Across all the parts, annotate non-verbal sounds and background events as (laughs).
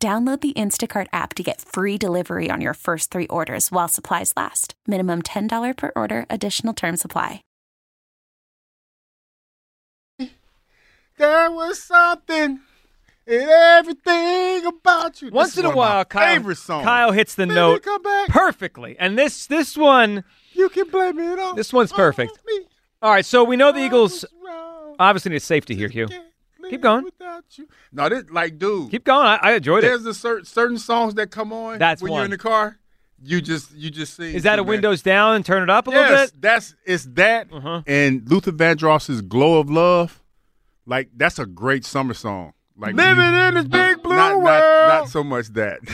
Download the Instacart app to get free delivery on your first three orders while supplies last. Minimum $10 per order, additional term supply. There was something in everything about you. Once This in a one of my while, Kyle. Kyle hits the Baby, note come back. perfectly, and this this one, You can blame it on. This one's perfect. me. all right. So we know the Eagles was wrong. obviously need safety here, Hugh. Keep going. without you. No, this like, dude. Keep going. I, I enjoyed it. There's a certain certain songs that come on. That's when one. you're in the car. You just you just see. Is that a windows down and turn it up a little Yes, bit? that's it's that Uh-huh. and Luther Vandross's "Glow of Love." Like that's a great summer song. Like Living you- in this big blue not, world. Not, not so much that. (laughs)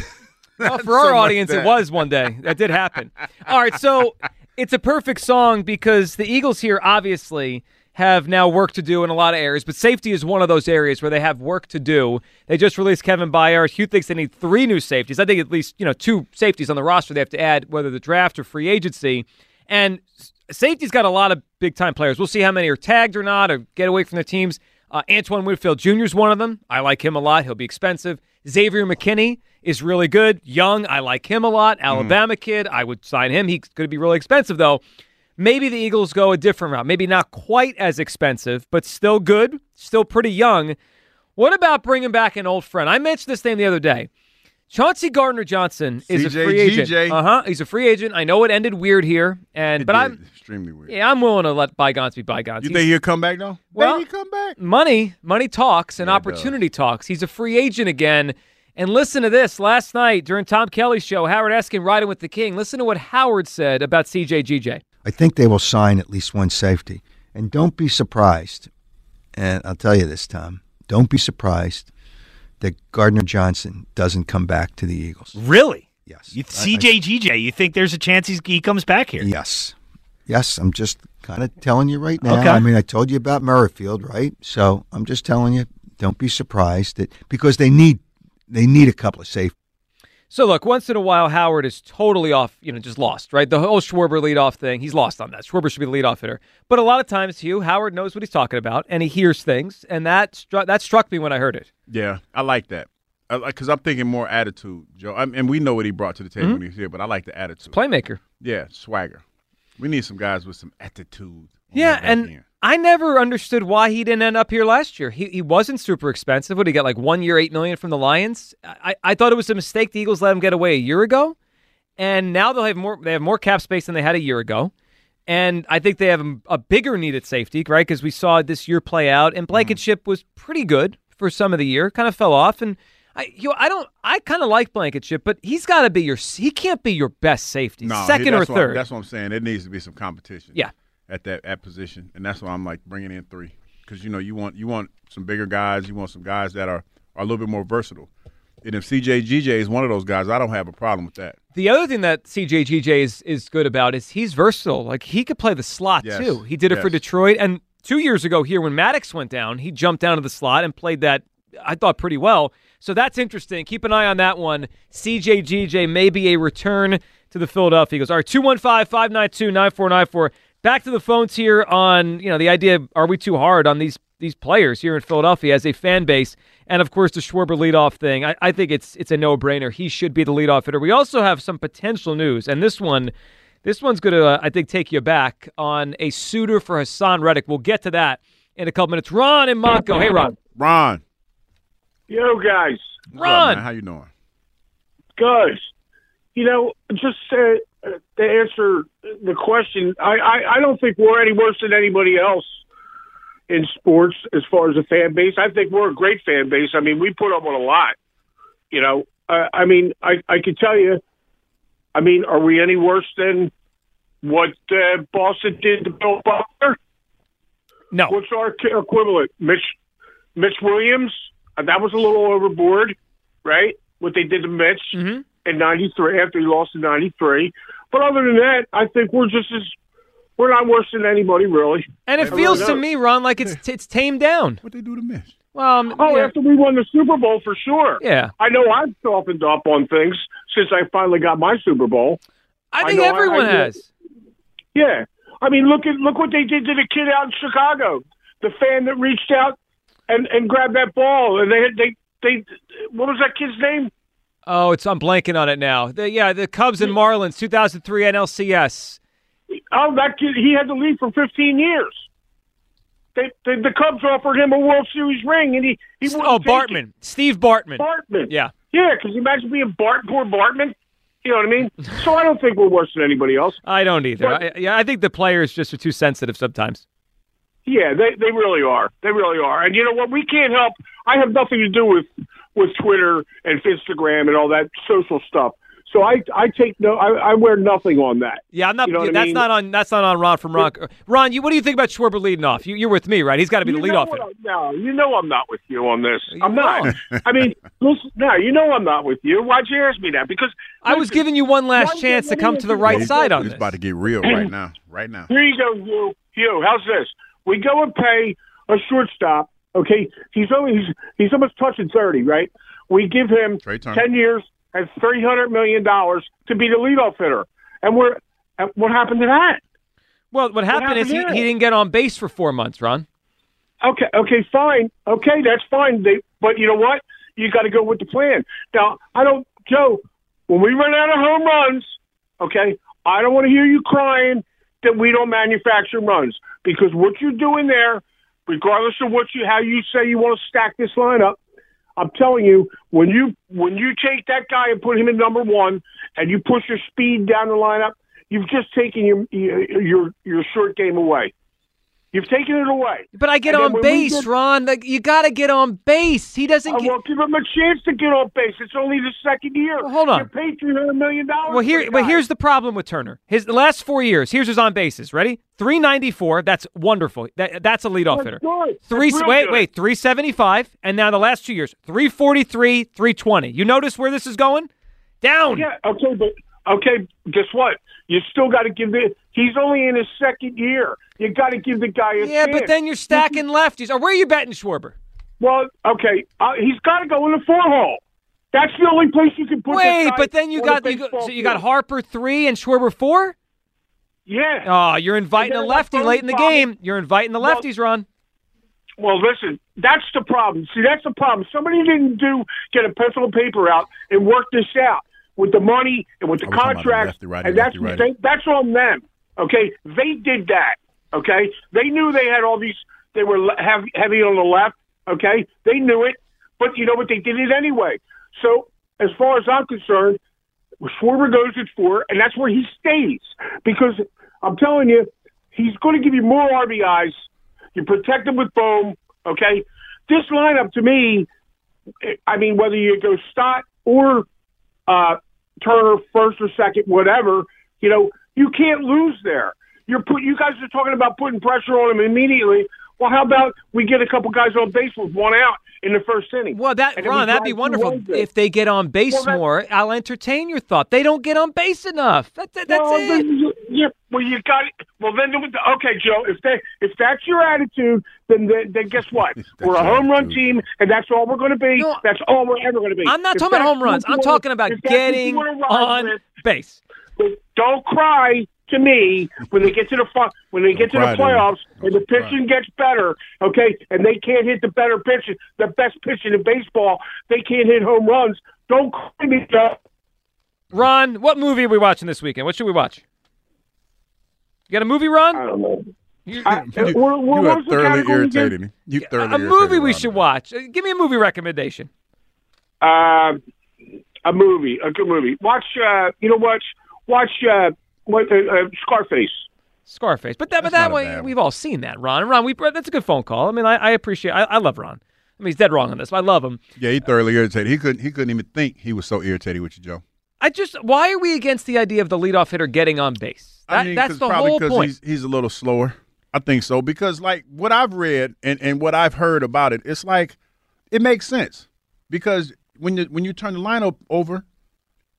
Well, for our so audience, it was one day. That did happen. All right, so (laughs) it's a perfect song because the Eagles here obviously have now work to do in a lot of areas, but safety is one of those areas where they have work to do. They just released Kevin Byard. Hugh thinks they need three new safeties. I think at least you know two safeties on the roster they have to add, whether the draft or free agency. And safety's got a lot of big time players. We'll see how many are tagged or not, or get away from their teams. Uh, Antoine Winfield Jr. is one of them. I like him a lot. He'll be expensive. Xavier McKinney is really good. Young, I like him a lot. Alabama kid, I would sign him. He's going to be really expensive, though. Maybe the Eagles go a different route. Maybe not quite as expensive, but still good, still pretty young. What about bringing back an old friend? I mentioned this name the other day. Chauncey Gardner Johnson is a free agent. GJ. Uh huh. He's a free agent. I know it ended weird here, and It but did. I'm extremely weird. yeah, I'm willing to let bygones be bygones. You He's- think he'll come back though? Well- Maybe come back. money, money talks and Yeah, opportunity talks. He's a free agent again. And listen to this. Last night during Tom Kelly's show, Howard Eskin riding with the king. Listen to what Howard said about CJGJ. I think they will sign at least one safety. And don't be surprised, and I'll tell you this, Tom, don't be surprised that Gardner Johnson doesn't come back to the Eagles. Really? Yes. You, I- CJGJ, you think there's a chance he's, he comes back here? yes. Yes, I'm just kind of telling you right now. Okay. I mean, I told you about Merrifield, right? So I'm just telling you, don't be surprised that because they need they need a couple of safety. So look, once in a while, Howard is totally off, you know, just lost, right? The whole Schwarber leadoff thing, he's lost on that. Schwarber should be the leadoff hitter. But a lot of times, Hugh, Howard knows what he's talking about, and he hears things, and that, stru- that struck me when I heard it. Yeah, I like that. Because I'm thinking more attitude, Joe. I and we know what he brought to the table mm-hmm. when he was here, but I like the attitude. Playmaker. Yeah, swagger. We need some guys with some attitude. Yeah, and end. I never understood why he didn't end up here last year. He, he wasn't super expensive. What did he get? Like one year, eight million from the Lions. I, I thought it was a mistake. The Eagles let him get away a year ago, and now they'll have more. They have more cap space than they had a year ago, and I think they have a, a bigger need at safety, right? Because we saw this year play out, and mm-hmm. Blankenship was pretty good for some of the year. Kind of fell off, and I you know, I don't. I kind of like Blankenship, but he's got to be your. He can't be your best safety. No, second he- or that's what- third. that's what I'm saying. It needs to be some competition. Yeah. At that at position, and that's why I'm like bringing in three because you know you want you want some bigger guys. You want some guys that are are a little bit more versatile. And if CJ GJ is one of those guys, I don't have a problem with that. The other thing that CJGJ is is good about is he's versatile. Like he could play the slot Yes. too. He did it for Detroit, and two years ago here when Maddox went down, he jumped down to the slot and played that. I thought pretty well. So that's interesting. Keep an eye on that one. CJGJ may be a return to the Philadelphia Eagles. All right, 215-592-9494. Back to the phones here on, you know, the idea are we too hard on these these players here in Philadelphia as a fan base? And of course the Schwarber leadoff thing. I, I think it's it's a no-brainer. He should be the leadoff hitter. We also have some potential news, and this one this one's going to, uh, I think, take you back on a suitor for Haason Reddick. We'll get to that in a couple minutes. Ron and Monco. Hey, Ron. Ron, Yo, guys, what's up, Ron. how you doing? good. You know, just uh, to answer the question, I, I, I don't think we're any worse than anybody else in sports as far as a fan base. I think we're a great fan base. I mean, we put up with a lot. You know, uh, I mean, I, I can tell you, I mean, are we any worse than what uh, Boston did to Bill Buckner? No. What's our equivalent? Mitch Mitch Williams? Uh, that was a little overboard, right? what they did to Mitch hmm in '93 after he lost in '93. But other than that, I think we're just as we're not worse than anybody really. And it feels really to me, Ron, like it's (laughs) it's tamed down. What they do to Mitch? Well, um, Oh, yeah, after we won the Super Bowl for sure. yeah. I know I've softened up on things since I finally got my Super Bowl. I I think I- everyone I- has. Yeah, I mean, look at look what they did to the kid out in Chicago, the fan that reached out and and grabbed that ball, and they had they they what was that kid's name? Oh, it's I'm blanking on it now. The, yeah, the Cubs and Marlins, 2003 NLCS. Oh, that kid he had to leave for 15 years. They, the, the Cubs offered him a World Series ring, and he he Oh, take it. Bartman, Steve Bartman. Bartman. Yeah. Yeah, because imagine being Bart, poor Bartman. You know what I mean? So I don't think we're worse than anybody else. I don't either. But- I, yeah, I think the players just are too sensitive sometimes. Yeah, they they really are. They really are. And you know what? We can't help. I have nothing to do with with Twitter and Instagram and all that social stuff. So I I take no. I, I wear nothing on that. Yeah, I'm not. You know what I that's mean? not on. That's not on Ron from Ron. Ron, you, what do you think about Schwarber leading off? You, you're with me, right? He's got to be the You know leadoff what. I- No, you know I'm not with you on this. You I'm not. I mean, listen, no, you know I'm not with you. Why'd you ask me that? Because I was giving you one last chance to come to the right he's- side on It's this. about to get real right now. Right now. Here you go, Hugh. Hugh, how's this? We go and pay a shortstop. Okay, he's only he's he's almost touching thirty, right? We give him ten years and three hundred million dollars to be the leadoff hitter, and we're and what happened to that? Well, what happened happened is he, he didn't get on base for four months, Ron. Okay, okay, fine. Okay, that's fine. They, but you know what? You got to go with the plan. Now, I don't, Joe. When we run out of home runs, okay, I don't want to hear you crying that we don't manufacture runs because what you're doing there, regardless of what you how you say you want to stack this lineup, I'm telling you, when you when you take that guy and put him in number one, and you push your speed down the lineup, you've just taken your your your short game away. You've taken it away. But I get And on base, did- Ron. Like, you got to get on base. He doesn't I get. will give him a chance to get on base. It's only the second year. Well, hold on. You paid three hundred million dollars. Well, here, but here's the problem with Turner. His the last four years, here's his on bases. Ready? Three ninety four. That's wonderful. That, that's a leadoff hitter. Good. Three. Wait, good. wait. Three seventy five, and now the last two years, three forty three, three twenty. You notice where this is going? Down. Yeah. Okay, but okay. Guess what? You still got to give the. He's only in his second year. You got to give the guy a chance. Yeah, chance. but then you're stacking lefties. Or where are you betting Schwarber? Well, okay. Uh, he's got to go in the four hole. That's the only place you can put. that Wait, guy but then you got the you got, so you got. Harper three and Schwarber four. Yeah. Oh, you're inviting And a lefty that late in the third game. You're inviting the Well- lefties, Ron. Well, listen, that's the problem. See, that's the problem. Somebody didn't do get a pencil and paper out and work this out with the money and with the Are we talking about the contracts, lefty, righty, and that's lefty, righty? they, that's on them. Okay, they did that. Okay, they knew they had all these. They were heavy, heavy on the left. Okay, they knew it, but you know what? They did it anyway. So, as far as I'm concerned, Schwarber goes at four, and that's where he stays because I'm telling you, he's going to give you more RBIs. You protect him with foam. Okay, this lineup to me, I mean, whether you go Stott or uh, Turner first or second, whatever, you know, you can't lose there. You're put. You guys are talking about putting pressure on him immediately. Well, how about we get a couple guys on base with one out in the first inning? Well, that and Ron, that'd be wonderful if they get on base Well, more. I'll entertain your thought. They don't get on base enough. That, that- that's well, it. you- yeah, well, you got it. Well, then, okay, Joe. If they, if that's your attitude, then then, then guess what? (laughs) We're a home run attitude. team, and that's all we're going to be. No, that's all we're ever going to be. I'm not If talking about home runs. I'm talking about if that's what you getting on with, base. But don't cry to me when they get to the fu- when they get to the playoffs and the pitching gets better, okay, and they can't hit the better pitching, the best pitching in baseball. They can't hit home runs. Don't cry to me, Joe. Ron, what movie are we watching this weekend? What should we watch? You got a movie, Ron? I Ron? don't know. You- I- (laughs) You, what- what you was have the thoroughly category irritated me. You thoroughly a movie we Ron should watch. Uh, Give me a movie recommendation. Uh, a movie, a good movie. Watch. Uh, you know what? Watch. Uh, what? Uh, uh, Scarface. Scarface. But that, but that way, we've all seen that, Ron. Ron, we, that's a good phone call. I mean, I, I appreciate. I, I love Ron. I mean, he's dead wrong on this. But I love him. Yeah, he thoroughly irritated. He couldn't. He couldn't even think. He was so irritated with you, Joe. I just, why are we against the idea of the leadoff hitter getting on base? That, I mean, that's 'cause the probably whole 'cause point. He's, he's a little slower. I think so because, like, what I've read and, and what I've heard about it, it's like it makes sense because when you when you turn the lineup over,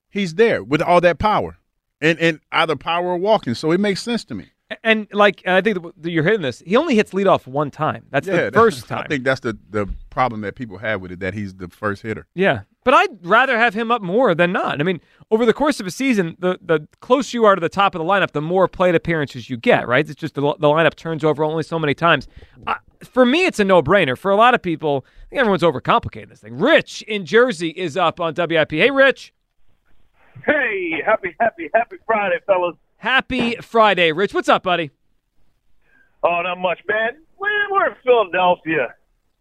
he's there with all that power, and and either power or walking. So it makes sense to me. And like I think you're hitting this. He only hits leadoff one time. That's the (laughs) that- first time. I think that's the the problem that people have with it that he's the first hitter. Yeah, but I'd rather have him up more than not. I mean, over the course of a season, the the closer you are to the top of the lineup, the more plate appearances you get. Right? It's just the, the lineup turns over only so many times. Uh, for me, it's a no brainer. For a lot of people, I think everyone's overcomplicating this thing. Rich in Jersey is up on WIP. Hey, Rich. Hey, happy, happy, happy Friday, fellas. Happy Friday, Rich. What's up, buddy? Oh, not much, man. Man, we're in Philadelphia.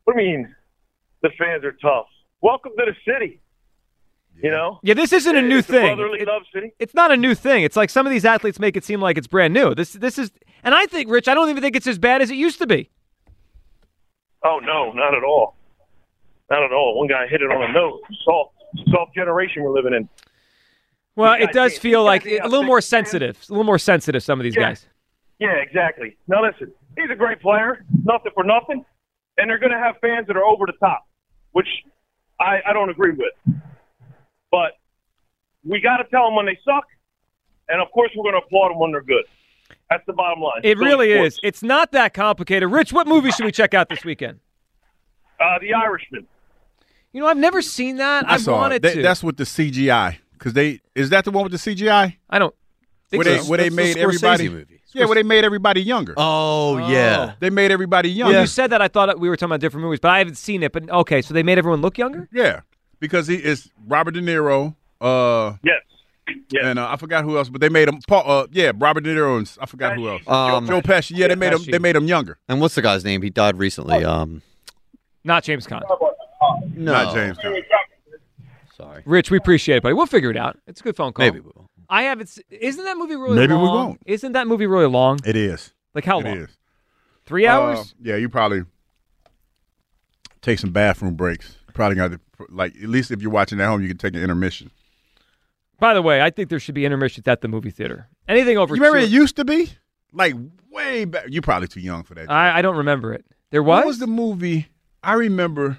What do you mean the fans are tough? Welcome to the city. You know? Yeah, this isn't a new it's thing. A brotherly It- love city. it's not a new thing. It's like some of these athletes make it seem like it's brand new. This this is, and I think, Rich, I don't even think it's as bad as it used to be. Oh, no, not at all. Not at all. One guy hit it on the nose. Soft, soft generation we're living in. Well, it does feel yeah, like yeah, a little more man. sensitive, a little more sensitive. Some of these Yeah. guys. Yeah, exactly. Now listen, he's a great player, nothing for nothing, and they're going to have fans that are over the top, which I, I don't agree with. But we got to tell them when they suck, and of course we're going to applaud them when they're good. That's the bottom line. It Philly really is. It's not that complicated. Rich, what movie should we check out this weekend? Uh, the Irishman. You know, I've never seen that. I, I saw wanted it. To. That's with the CGI because they is that the one with the CGI I don't. Think where they where they That's the made everybody movie. yeah where they made everybody younger. Oh, yeah. They made everybody When younger. you said that, I thought we were talking about different movies, but I haven't seen it. But okay, so they made everyone look younger. Yeah, because he is Robert De Niro. Uh, Yes. Yes. and uh, I forgot who else, but they made him. Paul, uh, yeah, Robert De Niro and I forgot who else. Um, Joe Pesci. Yeah, they made him. They made him younger. And what's the guy's name? He died recently. Um, Not James Caan. no, Not James. Caan. Sorry, Rich, we appreciate it, buddy. We'll figure it out. It's a good phone call. maybe we will. I haven't. se- Isn't that movie really? Maybe we long? won't. Isn't that movie really long? It is. Like how It long? is. Three hours? Uh, yeah, you probably take some bathroom breaks. Probably got to like at least if you're watching at home, you can take an intermission. By the way, I think there should be intermissions at the movie theater. Anything over You remember two- it used to be like way back. You're probably too young for that. I, I don't remember it. There was. What was the movie? I remember.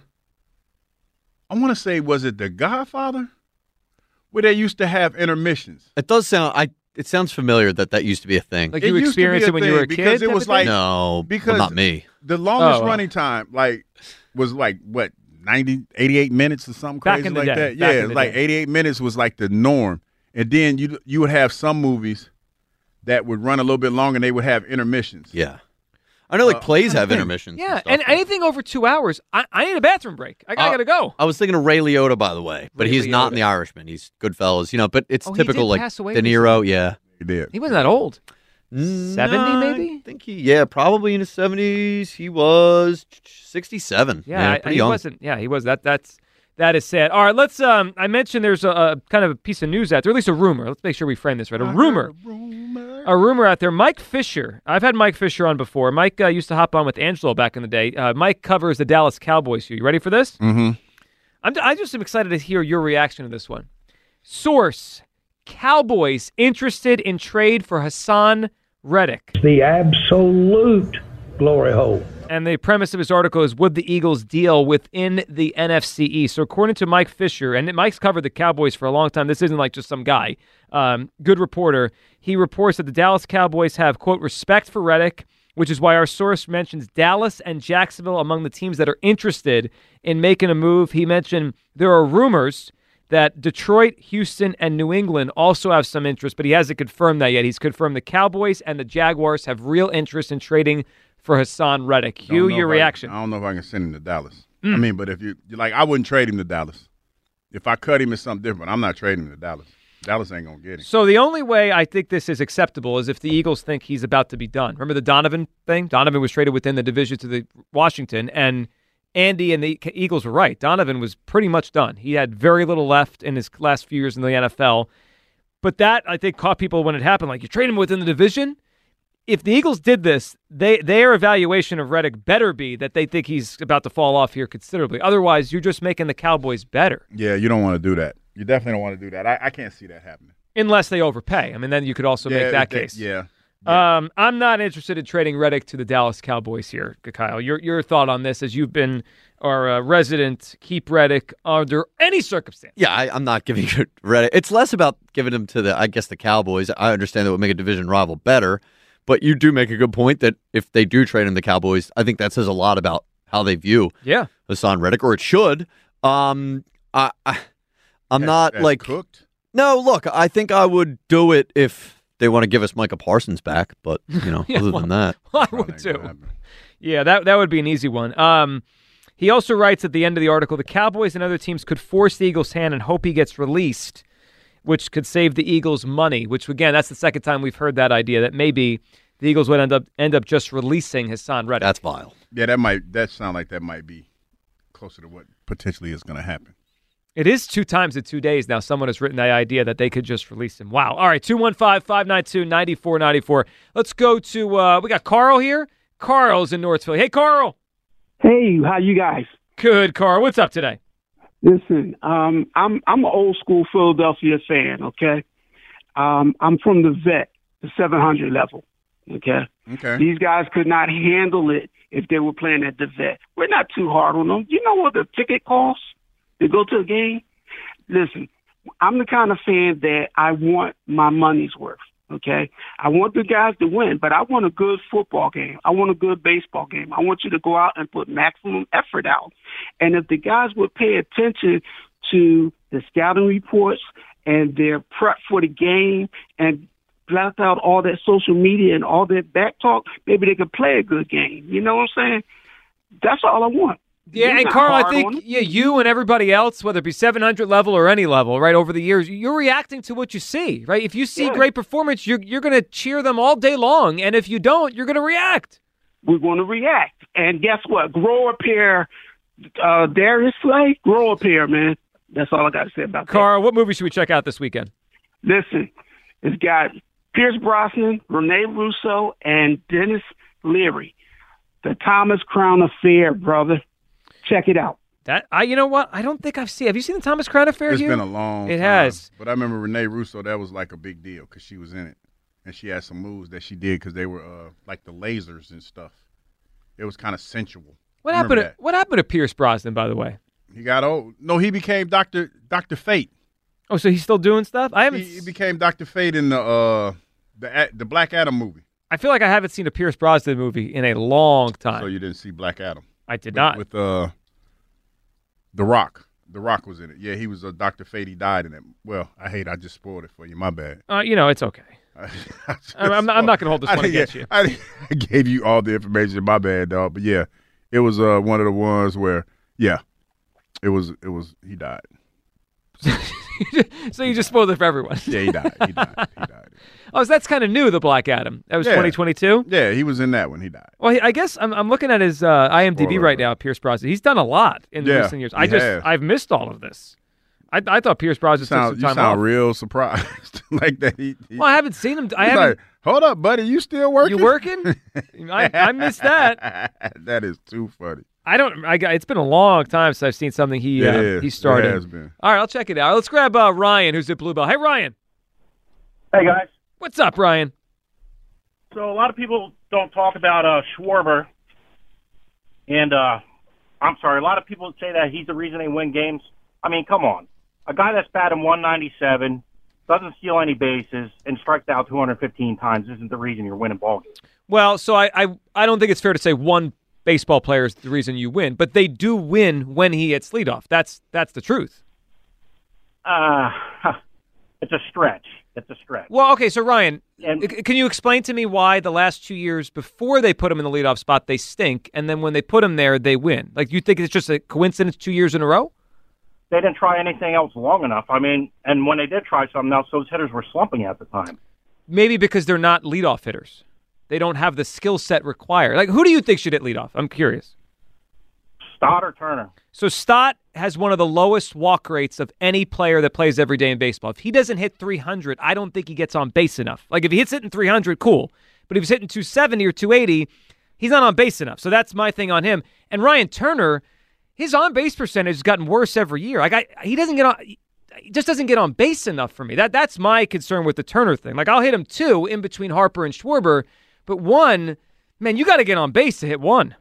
I want to say, was it The Godfather, where they used to have intermissions? It does sound. I. It sounds familiar that that used to be a thing. like It you used experienced it when you were a thing kid. because it was like- no, because- well, not me. The longest Oh, wow. running time, like, was like what 90, 88 minutes or something Back crazy in the like day. that. Back Yeah, in the like day. eighty eight minutes was like the norm, and then you you would have some movies that would run a little bit longer, and they would have intermissions. Yeah, I know. Like Uh, plays have trying intermissions. Yeah, and, and anything over two hours, I, I need a bathroom break. I, I Uh, gotta go. I was thinking of Ray Liotta, by the way, but Ray he's not in The Irishman. He's Goodfellas, you know. But it's Oh, typical, like pass away De Niro. Yeah, He did. He wasn't that old. 70 No, maybe? I think he. Yeah, probably in his seventies. He was sixty-seven. Yeah, I- pretty he young. wasn't. Yeah, he was. That that's that is sad. All right, let's. Um, I mentioned there's a, a kind of a piece of news out there, at least a rumor. Let's make sure we frame this right. A rumor. A rumor out there. Mike Fisher. I've had Mike Fisher on before. Mike uh, used to hop on with Angelo back in the day. Uh, Mike covers the Dallas Cowboys. You ready for this? Mm-hmm. I'm, I just am excited to hear your reaction to this one. Source: Cowboys interested in trade for Haason Reddick. the absolute glory hole. And the premise of his article is Would the Eagles deal within the NFC East? So, according to Mike Fisher, and Mike's covered the Cowboys for a long time, this isn't like just some guy, um, good reporter. He reports that the Dallas Cowboys have, quote, respect for Reddick, which is why our source mentions Dallas and Jacksonville among the teams that are interested in making a move. He mentioned there are rumors that Detroit, Houston, and New England also have some interest, but he hasn't confirmed that yet. He's confirmed the Cowboys and the Jaguars have real interest in trading for Haason Reddick. Hugh, your reaction? I don't know if I can send him to Dallas. Mm. I mean, but if you like, I wouldn't trade him to Dallas. If I cut him, it's something different. I'm not trading him to Dallas. Dallas ain't gonna get him. So the only way I think this is acceptable is if the Eagles think he's about to be done. Remember the Donovan thing? Donovan was traded within the division to the Washington, and Andy and the Eagles were right. Donovan was pretty much done. He had very little left in his last few years in the NFL. But that I think caught people when it happened. Like you trade him within the division. If the Eagles did this, they their evaluation of Reddick better be that they think he's about to fall off here considerably. Otherwise, you're just making the Cowboys better. Yeah, you don't want to do that. You definitely don't want to do that. I, I can't see that happening. Unless they overpay. I mean, then you could also yeah, make that they- case. Yeah, Um, I'm not interested in trading Reddick to the Dallas Cowboys here, Kyle. Your your thought on this, as you've been our uh, resident, keep Reddick under any circumstance. Yeah, I, I'm not giving (laughs) Reddick. It's less about giving him to the, I guess, the Cowboys. I understand that would make a division rival better, but you do make a good point that if they do trade him the Cowboys, I think that says a lot about how they view Yeah. Haason Reddick, or it should. Um, I, I I'm not as like cooked. no. Look, I think I would do it if they want to give us Micah Parsons back, but you know, (laughs) Yeah, other well- than that, (laughs) I would ain't too. Yeah, that that would be an easy one. Um, he also writes at the end of the article, the Cowboys and other teams could force the Eagles' hand and hope he gets released, which could save the Eagles money. Which again, that's the second time we've heard that idea that maybe the Eagles would end up end up just releasing Haason Reddick. that's vile. Yeah, that might that sound like that might be closer to what potentially is going to happen. It is two times in two days now. Someone has written the idea that they could just release him. Wow. All right, 215 592 9494. Let's go to, uh, we got Carl here. Carl's in North Philly. Hey, Carl. Hey, how you guys? Good, Carl. What's up today? Listen, um, I'm I'm an old school Philadelphia fan. Okay, um, I'm from the vet, the 700 level. Okay, Okay. these guys could not handle it if they were playing at the vet. We're not too hard on them. You know what the ticket costs to go to a game? Listen, I'm the kind of fan that I want my money's worth. Okay, I want the guys to win, but I want a good football game. I want a good baseball game. I want you to go out and put maximum effort out. And if the guys would pay attention to the scouting reports and their prep for the game and blast out all that social media and all that back talk, maybe they could play a good game. You know what I'm saying? That's all I want. Yeah, and Carl, I think yeah, you and everybody else, whether it be 700 level or any level, right over the years, you're reacting to what you see, right? If you see Yeah. great performance, you're you're going to cheer them all day long, and if you don't, you're going to react. we're going to react. And guess what? Grow a pair, uh, Darius Slay, grow a pair, man. That's all I got to say about that. Carl, what movie should we check out this weekend? Listen, it's got Pierce Brosnan, Rene Russo, and Denis Leary. The Thomas Crown Affair, brother. Check it out. That I, you know what? I don't think I've seen. Have you seen the Thomas Crown Affair It's here? been a long. It time. has. But I remember Rene Russo. That was like a big deal because she was in it, and she had some moves that she did because they were uh, like the lasers and stuff. It was kind of sensual. What happened? To, what happened to Pierce Brosnan, by the way? He got old. No, he became Doctor Doctor Fate. Oh, so he's still doing stuff? I haven't. He, he became Doctor Fate in the uh the the Black Adam movie. I feel like I haven't seen a Pierce Brosnan movie in a long time. So you didn't see Black Adam. I did with, not. with uh the Rock. The Rock was in it. Yeah, he was a Doctor Fate. He died in it. Well, I hate. I just spoiled it for you. My bad. uh, you know, it's okay. (laughs) I just I'm- I'm not- not gonna hold this I one against you. I, (laughs) I gave you all the information. My bad, dog. But yeah, it was uh one of the ones where yeah, it was it was he died. (laughs) (laughs) so you just spoiled it for everyone. Yeah, he died. He died. He died. (laughs) oh, so that's kind of new, the Black Adam. That was Yeah. 2022. Yeah, he was in that one. He died. Well, he- I guess I'm, I'm looking at his uh, IMDb Spoiler right alert. now. Pierce Brosnan. He's done a lot in Yeah, recent years. he I just has. I've missed all of this. I, I thought Pierce Brosnan You took sound, some you time sound off. real surprised (laughs) like that. He, he, well, I haven't seen him. I he's haven't. like, hold up, buddy. You still working? You working? I, I missed that. that is too funny. I don't. I got. It's been a long time since I've seen something he It uh, is. he It started. has been. All right, I'll check it out. Let's grab uh, Ryan, who's at Bluebell. Hey, Ryan, Hey guys. what's up, Ryan? So a lot of people don't talk about uh, Schwarber, and uh, I'm sorry, a lot of people say that he's the reason they win games. I mean, come on, a guy that's batting 197, doesn't steal any bases, and strikes out 215 times isn't the reason you're winning ball games. Well, so I, I I don't think it's fair to say one baseball player is the reason you win, but they do win when he hits leadoff. That's that's the truth. Uh, (laughs) it's a stretch. It's a stretch. Well, okay, so Ryan, And- can you explain to me why the last two years before they put him in the leadoff spot they stink, and then when they put him there they win? Like, you think it's just a coincidence two years in a row? They didn't try anything else long enough. I mean, and when they did try something else, those hitters were slumping at the time. Maybe because they're not leadoff hitters. They don't have the skill set required. Like, who do you think should hit leadoff? I'm curious. Stott or Turner? So Stott has one of the lowest walk rates of any player that plays every day in baseball. If he doesn't hit 300, I don't think he gets on base enough. Like if he hits it in 300, cool. But if he's hitting 270 or 280, he's not on base enough. So that's my thing on him. And Ryan Turner, his on base percentage has gotten worse every year. Like I, he doesn't get on. he just doesn't get on base enough for me. That that's my concern with the Turner thing. Like I'll hit him two in between Harper and Schwarber, but one, man, you got to get on base to hit one.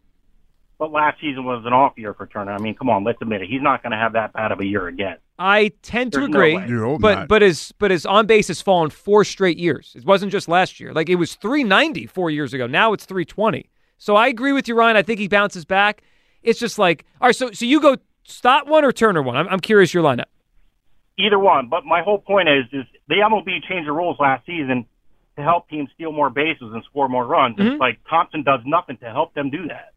But last season was an off year for Turner. I mean, come on, let's admit it. He's not going to have that bad of a year again. I tend to There's no agree, way. You but not. but his but his on base has fallen four straight years. It wasn't just last year. Like it was 390 four years ago. Now it's 320. So I agree with you, Ryan. I think he bounces back. It's just like all right. So so you go Stott one or Turner one. I'm, I'm curious your lineup. Either one. But my whole point is, is the MLB changed the rules last season to help teams steal more bases and score more runs. Mm-hmm. It's like Thompson does nothing to help them do that.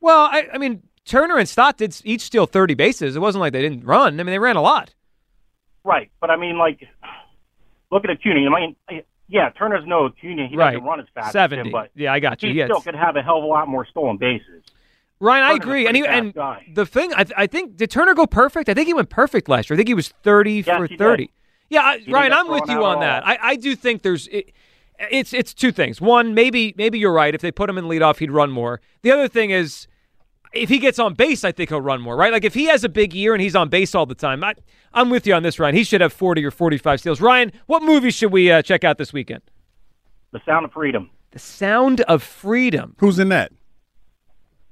Well, I, I mean Turner and Stott did each steal 30 bases. It wasn't like they didn't run. I mean they ran a lot. Right. But I mean, like, look at Acuna. I mean, yeah, Turner's no Acuna. He Right. doesn't run as fast as 70. him, but Yeah, I got you. he Yeah, still it's- could have a hell of a lot more stolen bases. Ryan, I Turner's a agree. And he, and guy. the thing, I, I think, did Turner go perfect? I think he went perfect last year. I think he was 30 Yes, for he did. 30. Yeah, I, Ryan, I'm with you on that. I, I do think there's, it, it's it's two things. One, maybe maybe you're right. If they put him in leadoff, he'd run more. The other thing is, if he gets on base, I think he'll run more, right? Like if he has a big year and he's on base all the time, I, I'm with you on this, Ryan. He should have 40 or 45 steals. Ryan, what movie should we uh, check out this weekend? The Sound of Freedom. The Sound of Freedom. Who's in that?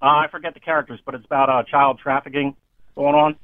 Uh, I forget the characters, but it's about uh, child trafficking going on.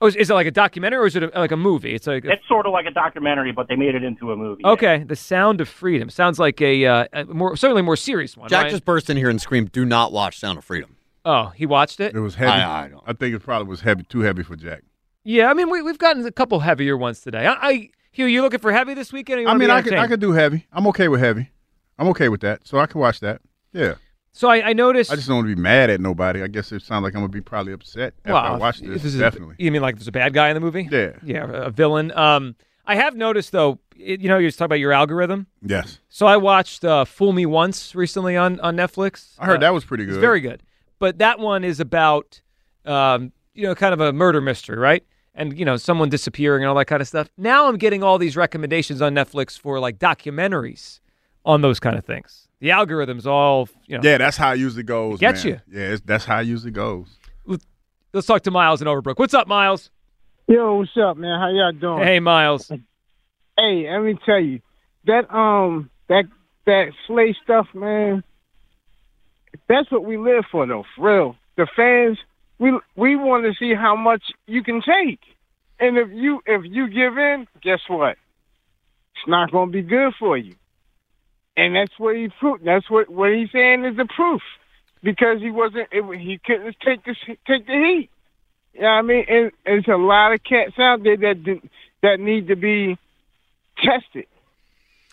Oh, is, is it like a documentary or is it a, like a movie? It's like a, It's sort of like a documentary, but they made it into a movie. Okay, The Sound of Freedom sounds like a, uh, a more certainly more serious one. Jack Ryan? just burst in here and screamed, "Do not watch Sound of Freedom." oh, he watched it. It was heavy. I- I don't- I think it probably was heavy, too heavy for Jack. Yeah, I mean we we've gotten a couple heavier ones today. I, I Hugh, you looking for heavy this weekend? Or you I mean, I could, I could do heavy. I'm okay with heavy. I'm okay with that. So I can watch that. Yeah. So I, I noticed. I just don't want to be mad at nobody. I guess it sounds like I'm gonna be probably upset after well, I watch this. this is- Definitely. you mean like there's a bad guy in the movie? Yeah. Yeah, a villain. Um, I have noticed though. It, you know, you was talking about your algorithm. Yes. So I watched uh, Fool Me Once recently on on Netflix. I heard Uh, that was pretty It's good. very good. But that one is about, um, you know, kind of a murder mystery, right? And you know, someone disappearing and all that kind of stuff. Now I'm getting all these recommendations on Netflix for like documentaries on those kind of things. The algorithm's all, you know. Yeah, that's how it usually goes. Get you. Yeah, it's, that's how it usually goes. Let's talk to Miles in Overbrook. What's up, Miles? Yo, what's up, man? How y'all doing? Hey, Miles. Hey, let me tell you that um that that Slay stuff, man. That's what we live for, though. For real, the fans. We we want to see how much you can take, and if you if you give in, guess what? It's not going to be good for you. And that's what he proved. That's what what he's saying is the proof, because he wasn't. It, he couldn't take the take the heat. Yeah, you know what I mean, and, and there's a lot of cats out there that didn't- that need to be tested.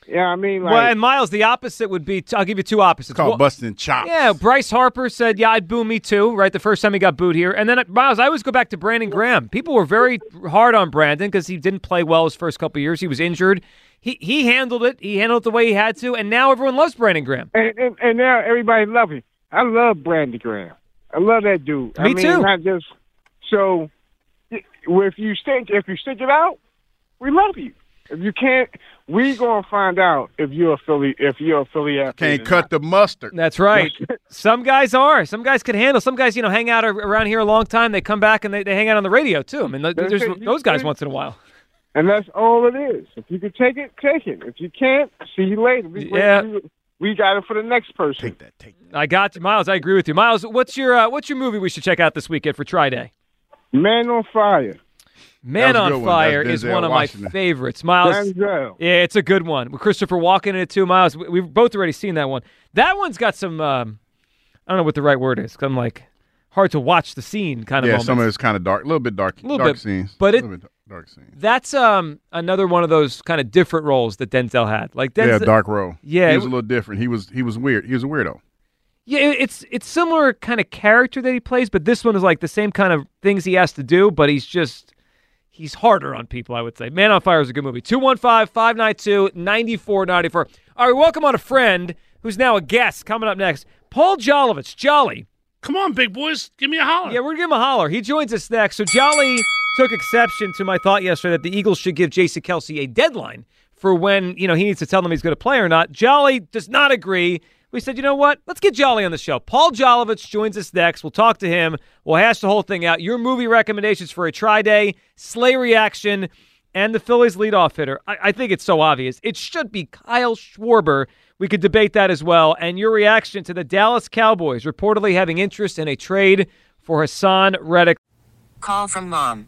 Yeah, I mean, like, well, and Miles, the opposite would be. I'll give you two opposites. It's called Well- busting chops. Yeah, Bryce Harper said, "Yeah, I'd boo me too." Right, the first time he got booed here, and then uh, Miles, I always go back to Brandon Graham. People were very hard on Brandon because he didn't play well his first couple of years. He was injured. He he handled it. He handled it the way he had to, and now everyone loves Brandon Graham. and, and, and now everybody loves him. I love Brandon Graham. I love that dude. I Me mean, too. Not just so. If you stick, if you stick it out, we love you. If you can't, we gonna find out if you're a Philly, if you're a Philly athlete. Can't or cut the mustard. That's right. Some guys are. Some guys can handle. Some guys, you know, hang out around here a long time. They come back and they, they hang out on the radio too. I mean, there's those guys once in a while. And that's all it is. If you can take it, take it. If you can't, see you later. We, Yeah. we, we got it for the next person. Take that. Take that. I got you, Miles. I agree with you, Miles. What's your uh, what's your movie we should check out this weekend for Tri Day? Man on Fire. Man That was a on good one. Fire is one of Washington. my favorites. Miles. Denzel. Yeah, it's a good one. With Christopher Walken in it too, Miles. we- We've both already seen that one. That one's got some um, I don't know what the right word is. 'cause I'm like hard to watch the scene kind of yeah, moments. some of it's kind of dark, a little bit dark, Little dark bit, scenes, but a it- little bit dark scenes. That's um another one of those kind of different roles that Denzel had. Like Denzel, yeah, dark role. Yeah, he it was a w- little different. He was he was weird. He was a weirdo. Yeah, it's it's similar kind of character that he plays, but this one is like the same kind of things he has to do, but he's just he's harder on people, I would say. Man on Fire is a good movie. 215-592-9494. All right, welcome on a friend who's now a guest coming up next. Paul Jolovitz. Jolly. Come on, big boys. Give me a holler. Yeah, we're going to give him a holler. He joins us next. So Jolly took exception to my thought yesterday that the Eagles should give Jason Kelce a deadline for when, you know, he needs to tell them he's going to play or not. Jolly does not agree. We said, you know what? Let's get Jolly on the show. Paul Jolovitz joins us next. We'll talk to him. We'll hash the whole thing out. Your movie recommendations for a try day, Slay reaction, and the Phillies leadoff hitter? I, I think it's so obvious. It should be Kyle Schwarber. We could debate that as well. And your reaction to the Dallas Cowboys reportedly having interest in a trade for Haason Reddick. Call from mom.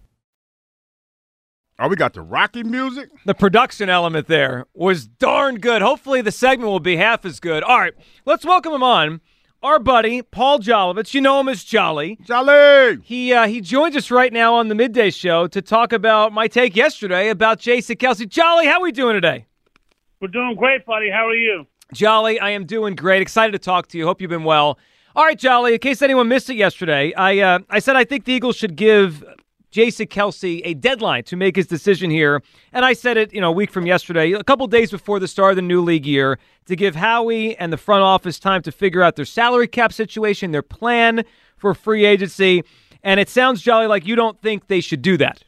Oh, we got the Rocky music. The production element there was darn good. Hopefully, the segment will be half as good. All right, let's welcome him on. Our buddy Paul Jolovitz, you know him as Jolly. Jolly. He uh, he joins us right now on the midday show to talk about my take yesterday about Jason Kelce. Jolly, how are we doing today? We're doing great, buddy. How are you? Jolly, I am doing great. Excited to talk to you. Hope you've been well. All right, Jolly. In case anyone missed it yesterday, I uh, I said I think the Eagles should give Jason Kelce a deadline to make his decision here. And I said it, you know, a week from yesterday, a couple days before the start of the new league year, to give Howie and the front office time to figure out their salary cap situation, their plan for free agency. And it sounds, Jolly, like you don't think they should do that.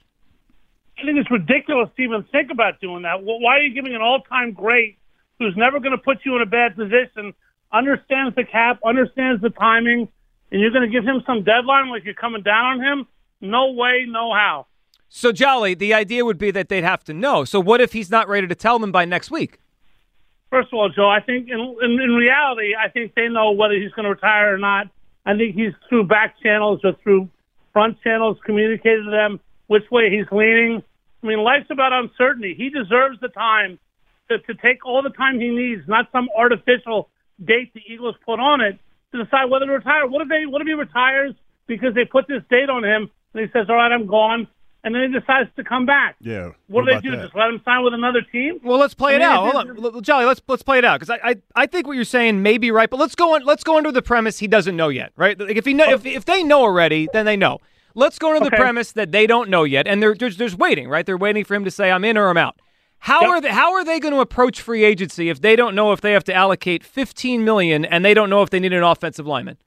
I think it's ridiculous to even think about doing that. Why are you giving an all-time great who's never going to put you in a bad position, understands the cap, understands the timing, and you're going to give him some deadline like you're coming down on him? No way, no how. So, Jolly, the idea would be that they'd have to know. So, what if he's not ready to tell them by next week? First of all, Joe, I think in, in, in reality, I think they know whether he's going to retire or not. I think he's through back channels or through front channels communicated to them which way he's leaning. I mean, life's about uncertainty. He deserves the time to, to take all the time he needs, not some artificial date the Eagles put on it to decide whether to retire. What if they? What if he retires because they put this date on him and he says, "All right, I'm gone," and then he decides to come back. Yeah. What, do they do? That? Just let him sign with another team? Well, let's play I it out. it- Hold on, Jolly. Let's let's play it out because I, I I think what you're saying may be right, but let's go on. Let's go under the premise he doesn't know yet, right? Like if he know, if if they know already, then they know. Let's go under the premise that they don't know yet, and they're just just waiting, right? They're waiting for him to say I'm in or I'm out. How are they, how are they going to approach free agency if they don't know if they have to allocate 15 million and they don't know if they need an offensive lineman?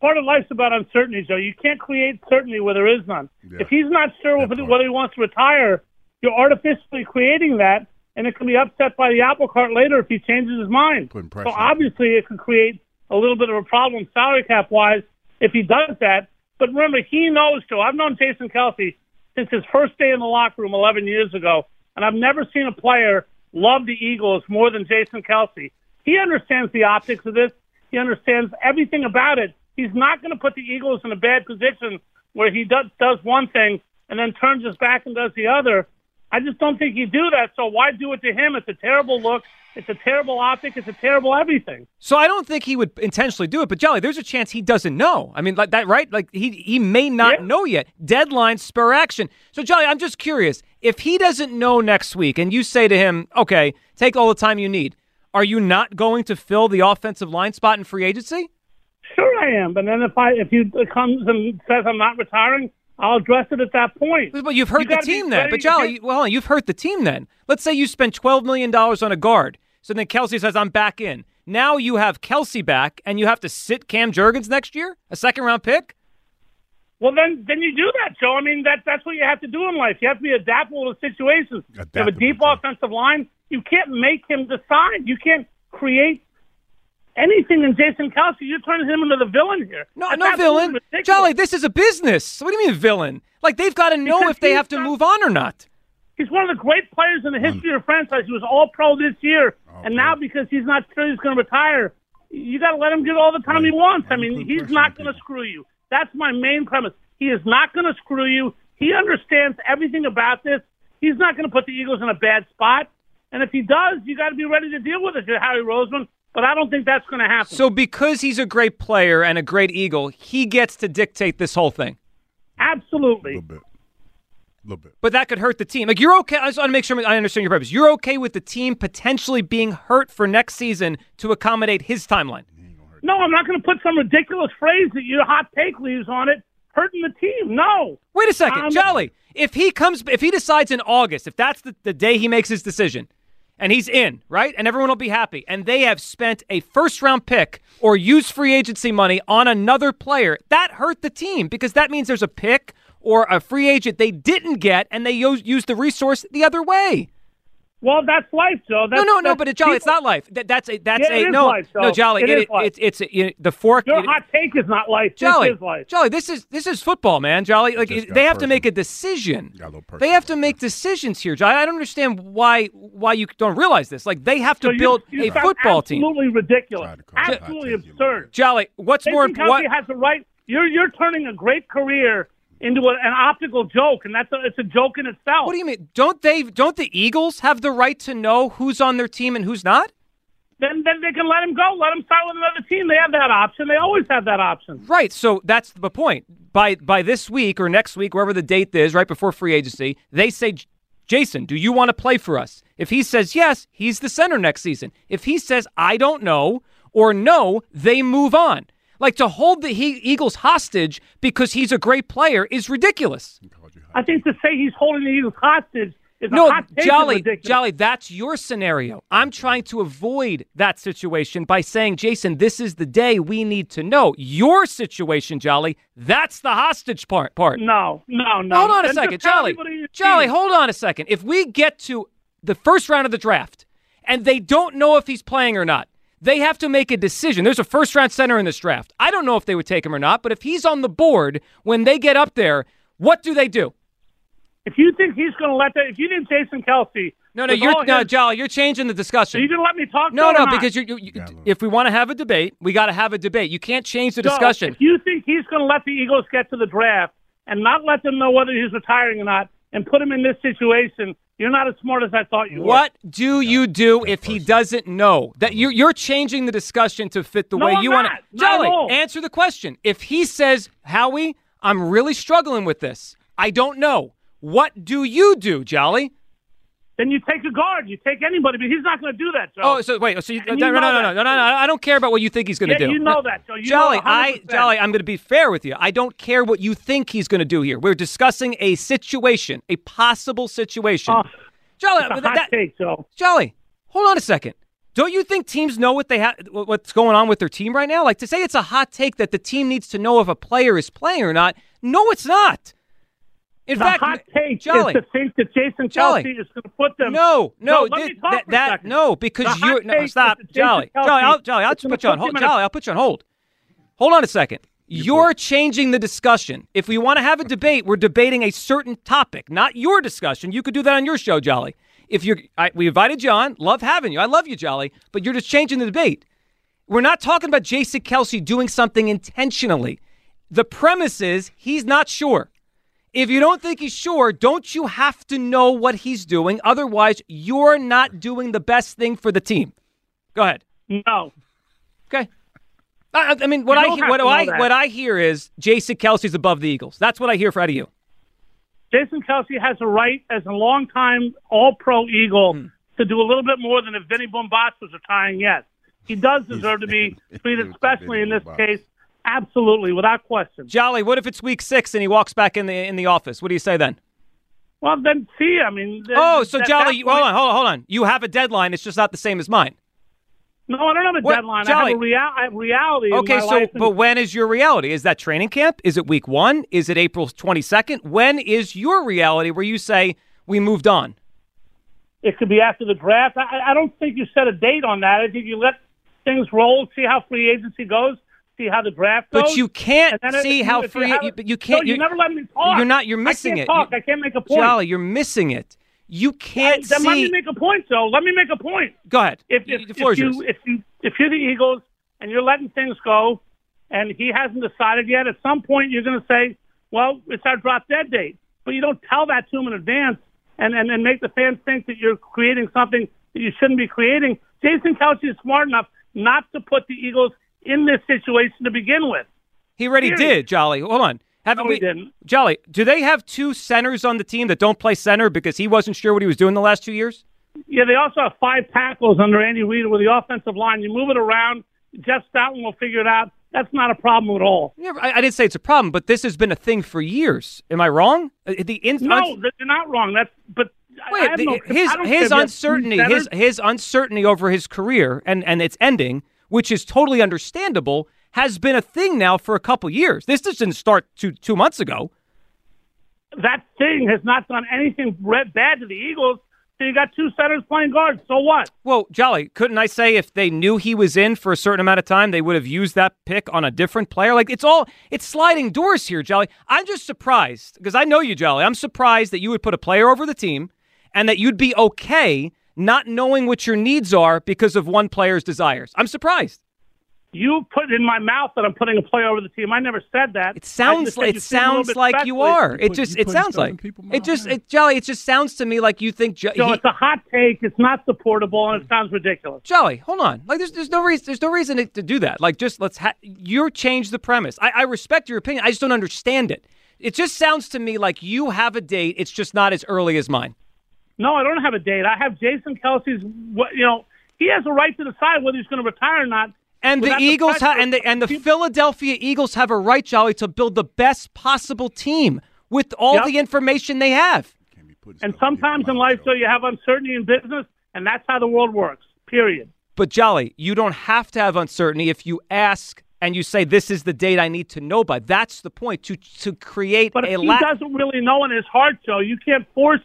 Part of life's about uncertainty, Joe. You can't create certainty where there is none. If he's not sure whether, whether he wants to retire, you're artificially creating that, and it can be upset by the apple cart later if he changes his mind. So obviously, it could create a little bit of a problem salary cap wise if he does that. But remember, he knows, Joe. I've known Jason Kelce since his first day in the locker room 11 years ago, and I've never seen a player love the Eagles more than Jason Kelce. He understands the optics of this. He understands everything about it. He's not going to put the Eagles in a bad position where he does, does one thing and then turns his back and does the other. I just don't think he'd do that. So why do it to him? It's a terrible look. It's a terrible optic. It's a terrible everything. So I don't think he would intentionally do it, but Jolly, there's a chance he doesn't know. I mean, like that, right? Like he he may not know yet. Deadline spur action. So Jolly, I'm just curious if he doesn't know next week, and you say to him, "Okay, take all the time you need," are you not going to fill the offensive line spot in free agency? Sure, I am. But then if I if he comes and says I'm not retiring, I'll address it at that point. But you've hurt You the team then. But to Jolly, get- well, you've hurt the team then. Let's say you spend twelve million dollars on a guard. So then Kelce says, "I'm back in." Now you have Kelce back, and you have to sit Cam Jurgens next year, a second round pick. Well, then, then you do that, Joe. I mean, that that's what you have to do in life. You have to be adaptable to situations. You have a deep offensive line. You can't make him decide. You can't create anything in Jason Kelce. You're turning him into the villain here. No, That's no absolutely villain. ridiculous. Jolly, this is a business. What do you mean villain? Like they've got to know Because if they have to not- move on or not. He's one of the great players in the history of the franchise. He was all pro this year. and now because he's not sure he's going to retire, you got to let him get all the time he wants. I mean, he's not going to screw you. That's my main premise. He is not going to screw you. He understands everything about this. He's not going to put the Eagles in a bad spot. And if he does, you got to be ready to deal with it, Howie Roseman. But I don't think that's going to happen. So because he's a great player and a great Eagle, he gets to dictate this whole thing. Absolutely. A little bit. A little bit. But that could hurt the team. Like you're okay. I just want to make sure I understand your purpose. You're okay with the team potentially being hurt for next season to accommodate his timeline. No, I'm not going to put some ridiculous phrase that your hot take leaves on it hurting the team. No. Wait a second, Um, Jolly. If he comes, if he decides in August, if that's the, the day he makes his decision, and he's in, right, and everyone will be happy, and they have spent a first round pick or used free agency money on another player, that hurt the team because that means there's a pick or a free agent they didn't get, and they use, use the resource the other way. Well, that's life, Joe. That's, no, no, no, but it, Jolly, it's not life. That, that's a that's Yeah, it a is no, life, no, Jolly. It it- is life. it's it's you the fork. Your it- hot take is not life. Jolly, This is life. Jolly, this is this is football, man. Jolly, like Just they have to make a decision. A They have to make decisions here, Jolly. I don't understand why why you don't realize this. Like they have to So build you a sound football team. Absolutely ridiculous. Absolutely absurd. Jolly, what's Jason more Kelce important? has the right. You're you're turning a great career into a, an optical joke, and that's a, it's a joke in itself. What do you mean? Don't they? Don't the Eagles have the right to know who's on their team and who's not? Then then they can let him go. Let him sign with another team. They have that option. They always have that option. Right. So that's the point. By by this week or next week, wherever the date is, right before free agency, they say, Jason, do you want to play for us? If he says yes, he's the center next season. If he says I don't know or no, they move on. Like to hold the he- Eagles hostage because he's a great player is ridiculous. I think to say he's holding the Eagles hostage is No, a hot. Jolly. Jolly, that's your scenario. I'm trying to avoid that situation by saying, Jason, this is the day we need to know. Your situation, Jolly, that's the hostage part. part. No, no, no. Hold on a Then second, Jolly. everybody in your Jolly, hold on a second. If we get to the first round of the draft and they don't know if he's playing or not, they have to make a decision. There's a first round center in this draft. I don't know if they would take him or not, but if he's on the board when they get up there, what do they do? If you think he's going to let that, if you think Jason Kelce, No, no, you're no, his- Jolly. You're changing the discussion. Are you going to let me talk? No, no, because you're, you you, if we want to have a debate, we got to have a debate. You can't change the Joe, discussion. If you think he's going to let the Eagles get to the draft and not let them know whether he's retiring or not, and put him in this situation, you're not as smart as I thought you were. What do you do if he doesn't know? That you're you're changing the discussion to fit the No, way I'm you want to. Jolly, answer the question. If he says, "Howie, I'm really struggling with this. I don't know." What do you do, Jolly? Then you take a guard. You take anybody, but he's not going to do that, Joe. Oh, so wait, so you, no, no, you no, no, no, no, no, no, I don't care about what you think he's going to Yeah, do. you know that, Joe. You Jolly, know I, Jolly, I'm going to be fair with you. I don't care what you think he's going to do here. We're discussing a situation, a possible situation. Oh, Jolly, a hot that- take, Joe. Jolly, hold on a second. Don't you think teams know what they have, what's going on with their team right now? Like to say it's a hot take that the team needs to know if a player is playing or not. No, it's not. In the fact, hot take Jolly, is to think that Jason Jolly. Kelce is going to put them. no, no, let thi- me talk that, for that second. no, because The you're no, stop, Jolly, Kelce Jolly, I'll, Jolly, I'll is just gonna put you on hold. them in a- Jolly, I'll put you on hold. Hold on a second. You're changing the discussion. If we want to have a debate, we're debating a certain topic, not your discussion. You could do that on your show, Jolly. If you're, I, we invited you on. Love having you. I love you, Jolly. But you're just changing the debate. We're not talking about Jason Kelce doing something intentionally. The premise is he's not sure. If you don't think he's sure, don't you have to know what he's doing? Otherwise, you're not doing the best thing for the team. Go ahead. No. Okay. I, I mean, what I he- what I that. what I hear is Jason Kelce's above the Eagles. That's what I hear for out of you. Jason Kelce has a right as a longtime All-Pro Eagle Hmm. to do a little bit more than if Vinny Bombas was retiring. Yes, he does deserve to be (laughs) treated especially in this case. Absolutely, without question. Jolly, what if it's week six and he walks back in the in the office? What do you say then? Well, then see, I mean. Oh, so that- Jolly, you- hold on, hold on, hold on. You have a deadline. It's just not the same as mine. No, I don't have a What? deadline. I have a, rea- I have reality. Okay, so but when is your reality? Is that training camp? Is it week one? Is it April twenty second? When is your reality where you say we moved on? It could be after the draft. I, I don't think you set a date on that. I think you let things roll, see how free agency goes, see how the draft goes. But you can't see how free. have You, but you can't. No, you never let me talk. You're not. You're missing I can't it. Talk. You- I can't make a point. Jolly, you're missing it. You can't then let me make a point, Joe. Let me make a point. Go ahead. If, if, the floor if you if you if you're the Eagles and you're letting things go, and he hasn't decided yet, at some point you're going to say, "Well, it's our drop dead date," but you don't tell that to him in advance, and and, and make the fans think that you're creating something that you shouldn't be creating. Jason Kelce is smart enough not to put the Eagles in this situation to begin with. He already did, Jolly. Hold on. Haven't No, we? he didn't. Jolly, do they have two centers on the team that don't play center because he wasn't sure what he was doing the last two years? Yeah, they also have five tackles under Andy Reid with the offensive line. You move it around. Jeff Stoutland will figure it out. that's not a problem at all. Yeah, I, I didn't say it's a problem, but this has been a thing for years. Am I wrong? Uh, The in, No, you're not wrong. That's but Wait, I the- no, his I don't care his if you have two uncertainty, his his uncertainty over his career and and its ending, which is totally understandable, has been a thing now for a couple years. This just didn't start two two months ago. that thing has not done anything bad to the Eagles. So you got two centers playing guards. So what? Well, Jolly, couldn't I say if they knew he was in for a certain amount of time, they would have used that pick on a different player? Like it's all it's sliding doors here, Jolly. I'm just surprised because I know you, Jolly. I'm surprised that you would put a player over the team and that you'd be okay not knowing what your needs are because of one player's desires. I'm surprised. You put in my mouth that I'm putting a player over the team. I never said that. It sounds like it sounds like you are. It just it sounds like it just it Jolly. It just sounds to me like you think. Jo- So he- it's a hot take. It's not supportable, and it sounds ridiculous. Jolly, hold on. Like, there's, there's no reason. There's no reason to, to do that. Like, just let's. Ha- you change the premise. I, I respect your opinion. I just don't understand it. It just sounds to me like you have a date. It's just not as early as mine. No, I don't have a date. I have Jason Kelce's. what- You know, he has a right to decide whether he's going to retire or not. And the Eagles ha- and the and the Philadelphia Eagles have a right, Jolly, to build the best possible team with all Yep. the information they have. And sometimes in life, so you have uncertainty in business, and that's how the world works. Period. But Jolly, you don't have to have uncertainty if you ask and you say this is the date I need to know by. That's the point to to create But a if he la- doesn't really know in his heart, Joe, you can't force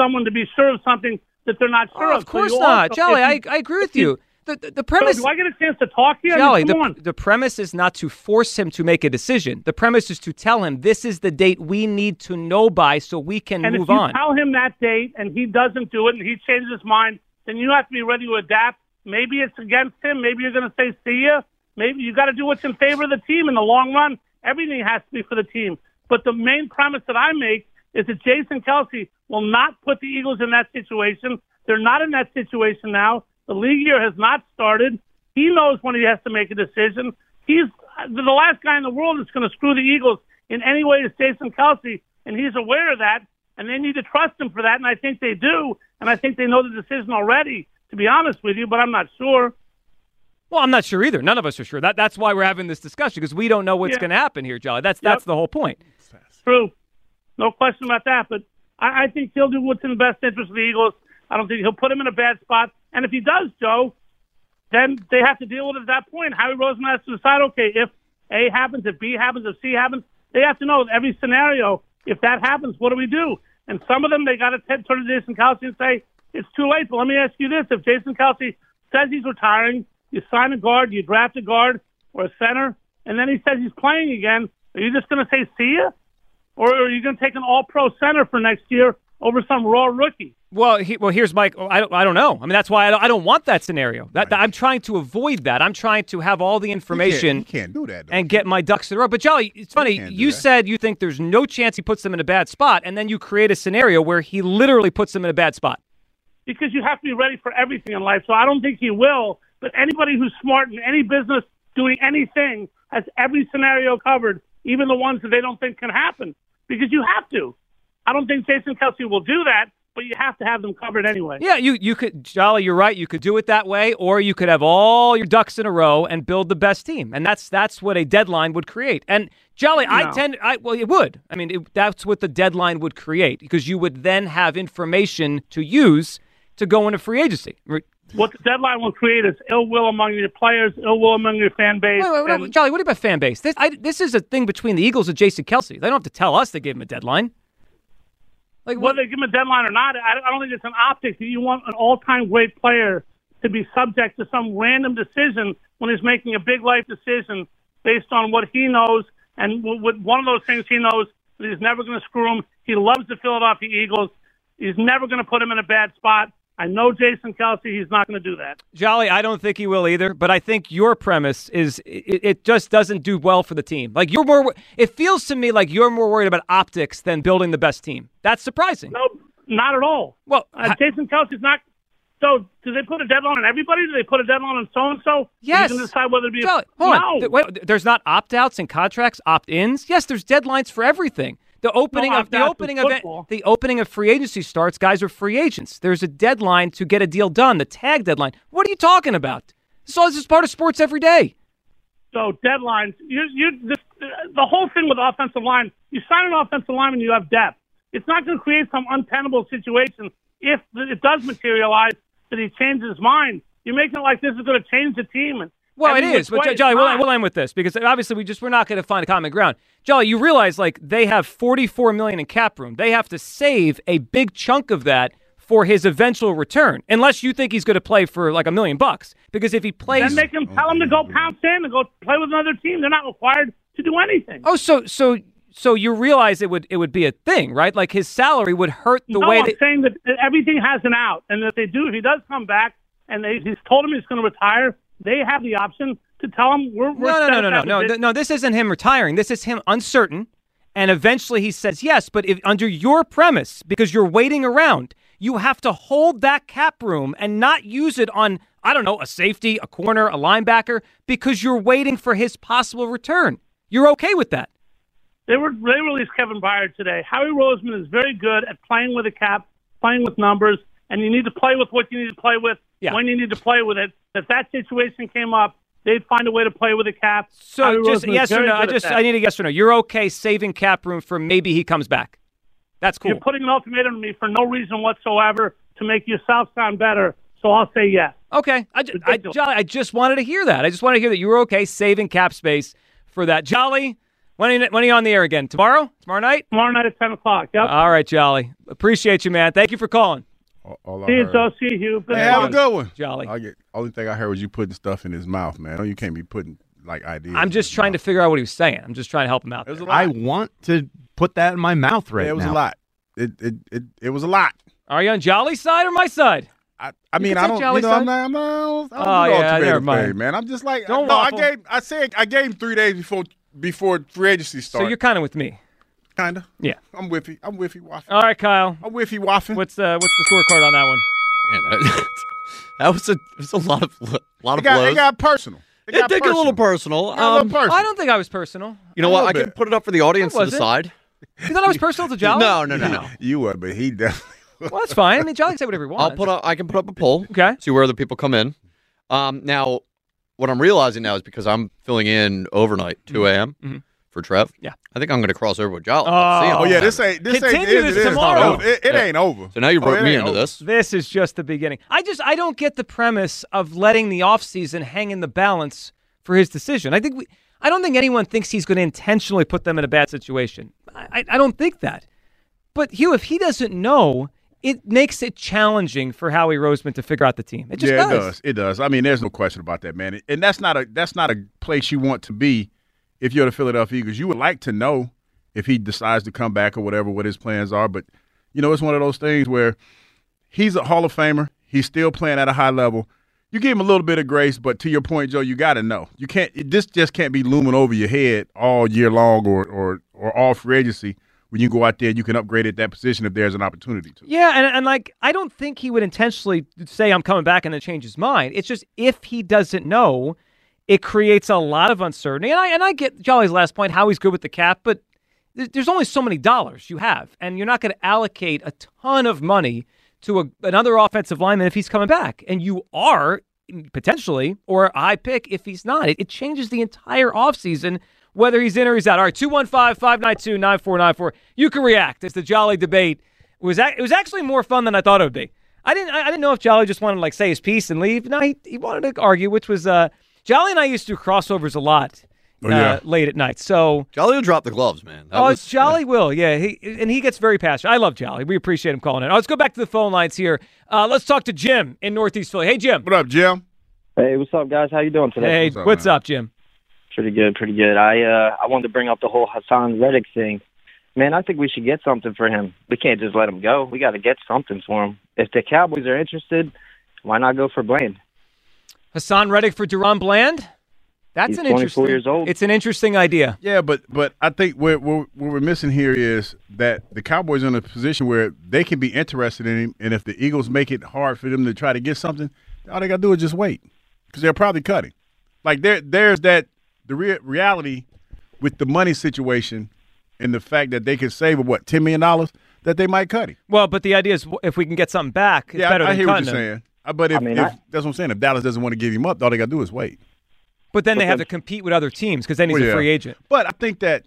someone to be sure of something that they're not sure Oh, of. of course so not, also- Jolly. if I, I agree with you- you. The, the, premise. So do I get a chance to talk? I mean, Jolly, come on. the, the premise is not to force him to make a decision. The premise is to tell him this is the date we need to know by so we can and move if you on. tell him that date and he doesn't do it and he changes his mind, then you have to be ready to adapt. Maybe it's against him. Maybe you're going to say, see ya. Maybe you got to do what's in favor of the team in the long run. Everything has to be for the team. But the main premise that I make is that Jason Kelce will not put the Eagles in that situation. They're not in that situation now. The league year has not started. He knows when he has to make a decision. He's the last guy in the world that's going to screw the Eagles in any way is Jason Kelce, and he's aware of that. And they need to trust him for that, and I think they do. And I think they know the decision already. To be honest with you, but I'm not sure. well, I'm not sure either. None of us are sure. That that's why we're having this discussion because we don't know what's Yeah. going to happen here, Jolly. That's that's the whole point. True, no question about that. But I, I think he'll do what's in the best interest of the Eagles. I don't think he'll put him in a bad spot. And if he does, Joe, then they have to deal with it at that point. Howie Roseman has to decide, okay, if A happens, if B happens, if C happens, they have to know every scenario. If that happens, what do we do? And some of them, they got to turn to Jason Kelce and say, it's too late. But let me ask you this. If Jason Kelce says he's retiring, you sign a guard, you draft a guard or a center, and then he says he's playing again, are you just going to say, see ya? Or are you going to take an all-pro center for next year over some raw rookie? Well, he, well, here's Mike. Oh, I don't, I don't know. I mean, that's why I don't, I don't want that scenario. That, that- I'm trying to avoid that. I'm trying to have all the information. You can't do that. Though. and get my ducks in a row. But Jolly, it's funny. can't You said you think there's no chance he puts them in a bad spot, and then you create a scenario where he literally puts them in a bad spot. because you have to be ready for everything in life. So I don't think he will. But anybody who's smart in any business doing anything has every scenario covered, even the ones that they don't think can happen, because you have to. I don't think Jason Kelce will do that, but you have to have them covered anyway. Yeah, you you could Jolly, you're right. You could do it that way, or you could have all your ducks in a row and build the best team, and that's that's what a deadline would create. And Jolly, I tend, I well, it would. I mean, it, that's what the deadline would create because you would then have information to use to go into free agency. What the deadline will create is ill will among your players, ill will among your fan base. Wait, wait, wait, and- Jolly, what about fan base? This, I, this is a thing between the Eagles and Jason Kelce. They don't have to tell us they gave him a deadline. Like whether they give him a deadline or not, I, I don't think it's an optic that you want an all-time great player to be subject to some random decision when he's making a big life decision based on what he knows and what, what one of those things he knows that he's never going to screw him. He loves the Philadelphia Eagles. He's never going to put him in a bad spot. I know Jason Kelce. He's not going to do that. Jolly, I don't think he will either. But I think your premise is it, it just doesn't do well for the team. Like you're more, it feels to me like you're more worried about optics than building the best team. That's surprising. No, not at all. Well, uh, Jason Kelce's not. So, do they put a deadline on everybody? Do they put a deadline on so and so? Yes. You can decide whether to be. Jolly, hold no. on. Wait, there's not opt outs and contracts, opt ins. Yes, there's deadlines for everything. The opening of the opening of football. the opening of free agency starts. Guys are free agents. There's a deadline to get a deal done. The tag deadline. What are you talking about? This all this is part of sports every day. So deadlines, you you this, the whole thing with offensive line. You sign an offensive line when you have depth. It's not going to create some untenable situation if it does materialize that he changes his mind. You're making it like this is going to change the team. And Well, it every is. But Jolly, we'll, we'll end with this because obviously we just we're not going to find a common ground. Jolly, you realize like they have 44 million in cap room. They have to save a big chunk of that for his eventual return, unless you think he's going to play for like a million bucks. Because if he plays, Then make him tell him to go pound sand and go play with another team. They're not required to do anything. oh, so so so you realize it would it would be a thing, right? Like his salary would hurt the no, way I'm that. saying that everything has an out, and if they do, if he does come back, and they, he's told him he's going to retire, they have the option to tell him we're, we're No, no, no, no, no, no, no. This isn't him retiring. This is him uncertain, and eventually he says yes. But if under your premise, because you're waiting around, you have to hold that cap room and not use it on I don't know a safety, a corner, a linebacker, because you're waiting for his possible return. You're okay with that? They were they released Kevin Byard today. Howie Roseman is very good at playing with a cap, playing with numbers, and you need to play with what you need to play with Yeah. when you need to play with it. If that situation came up, they'd find a way to play with a cap. So just yes or no. I just. I need a yes or no. You're okay saving cap room for maybe he comes back. That's cool. You're putting an ultimatum to me for no reason whatsoever to make yourself sound better. So I'll say yes. Okay, I, ju- I, Jolly, I just wanted to hear that. I just wanted to hear that you were okay saving cap space for that. Jolly, when are you, when are you on the air again? Tomorrow? Tomorrow night? Tomorrow night at 10 o'clock. Yep. All right, Jolly. Appreciate you, man. Thank you for calling. All I See you, heard- Joe. See you. Good Hey, have a good one. Jolly. I get, only thing I heard was you putting stuff in his mouth, man. You can't be putting like ideas. I'm just trying to figure out what he was saying. I'm just trying to help him out. It was a there. I want to put that in my mouth right Yeah, it was now. a lot. It, it it it was a lot. Are you on Jolly's side or my side? I, I mean, I don't, you know, I'm not, I'm not, I don't, I don't Oh, yeah, ultimatum never mind. thing, man. I'm just like, Don't no, I gave, I said, I gave him three days before before free agency started. So you're kind of with me. Kinda, Yeah. I'm with you. I'm with you, waffing. All right, Kyle. I'm with you, waffing. What's the what's the scorecard on that one? Man, that, (laughs) that was a, it was a lot of lot It of got, blows. it got personal. It, It got did get a little personal. It got a little Um, personal. I don't think I was personal. you know A what? I little can put it up for the audience to decide. (laughs) You thought I was personal to Jolly? No, no, no, no. You were, but he definitely. Well, that's fine. I mean, Jolly can say whatever he wants. I'll put up. I can put up a poll. Okay. See where other people come in. Um, now, what I'm realizing now is because I'm filling in overnight, 2 a.m. Mhm. For Trev. Yeah. I think I'm going to cross over with Jolly. Oh. See. Oh yeah, this ain't this ain't Continue it, this it is not tomorrow. over. It, it Yeah. ain't over. So now you Oh, broke it me into over. this. This is just the beginning. I just I don't get the premise of letting the offseason hang in the balance for his decision. I think we I don't think anyone thinks he's going to intentionally put them in a bad situation. I, I, I don't think that. But Hugh, if he doesn't know, it makes it challenging for Howie Roseman to figure out the team. It just yeah, does. it does. It does. I mean, there's no question about that, man. And that's not a that's not a place you want to be if you're the Philadelphia Eagles. You would like to know if he decides to come back or whatever what his plans are, but you know, it's one of those things where he's a Hall of Famer. He's still playing at a high level. You give him a little bit of grace, but to your point, Joe, you got to know. You can't. This just can't be looming over your head all year long, or or or all free agency. When you go out there, you can upgrade at that position if there's an opportunity to. Yeah, and, and like I don't think he would intentionally say I'm coming back and then change his mind. It's just if he doesn't know, it creates a lot of uncertainty. And I and I get Jolly's last point, how he's good with the cap, but there's only so many dollars you have, and you're not going to allocate a ton of money to a, another offensive lineman if he's coming back, and you are potentially or high pick if he's not. It, it changes the entire offseason whether he's in or he's out. All right, 215-592-9494. You can react It's the Jolly debate was ac- it was actually more fun than I thought it would be. I didn't I, I didn't know if Jolly just wanted to like say his piece and leave. No, he, he wanted to argue, which was uh Jolly and I used to do crossovers a lot Oh, yeah. uh, late at night. So Jolly will drop the gloves, man. That oh, was- Jolly will, yeah. He and he gets very passionate. I love Jolly. We appreciate him calling in. Oh, let's go back to the phone lines here. Uh, let's talk to Jim in Northeast Philly. Hey, Jim. What up, Jim? Hey, what's up, guys? How you doing today? Hey, What's up, what's up, Jim? Pretty good, pretty good. I uh, I wanted to bring up the whole Haason Reddick thing. Man, I think we should get something for him. We can't just let him go. We got to get something for him. If the Cowboys are interested, why not go for Bland? Haason Reddick for DaRon Bland. That's He's an 24 interesting. years old. It's an interesting idea. Yeah, but but I think what what what we're missing here is that the Cowboys are in a position where they can be interested in him, and if the Eagles make it hard for them to try to get something, all they got to do is just wait because they're probably cutting. Like there there's that the rea- reality with the money situation and the fact that they could save what ten million dollars that they might cut him. Well, but the idea is if we can get something back, it's yeah, better I, I than hear what cutting you're him. saying. Uh, But if, I mean, if I- that's what I'm saying, if Dallas doesn't want to give him up, all they got to do is wait. But then But they have to compete with other teams because then he's Well, a free agent. But I think that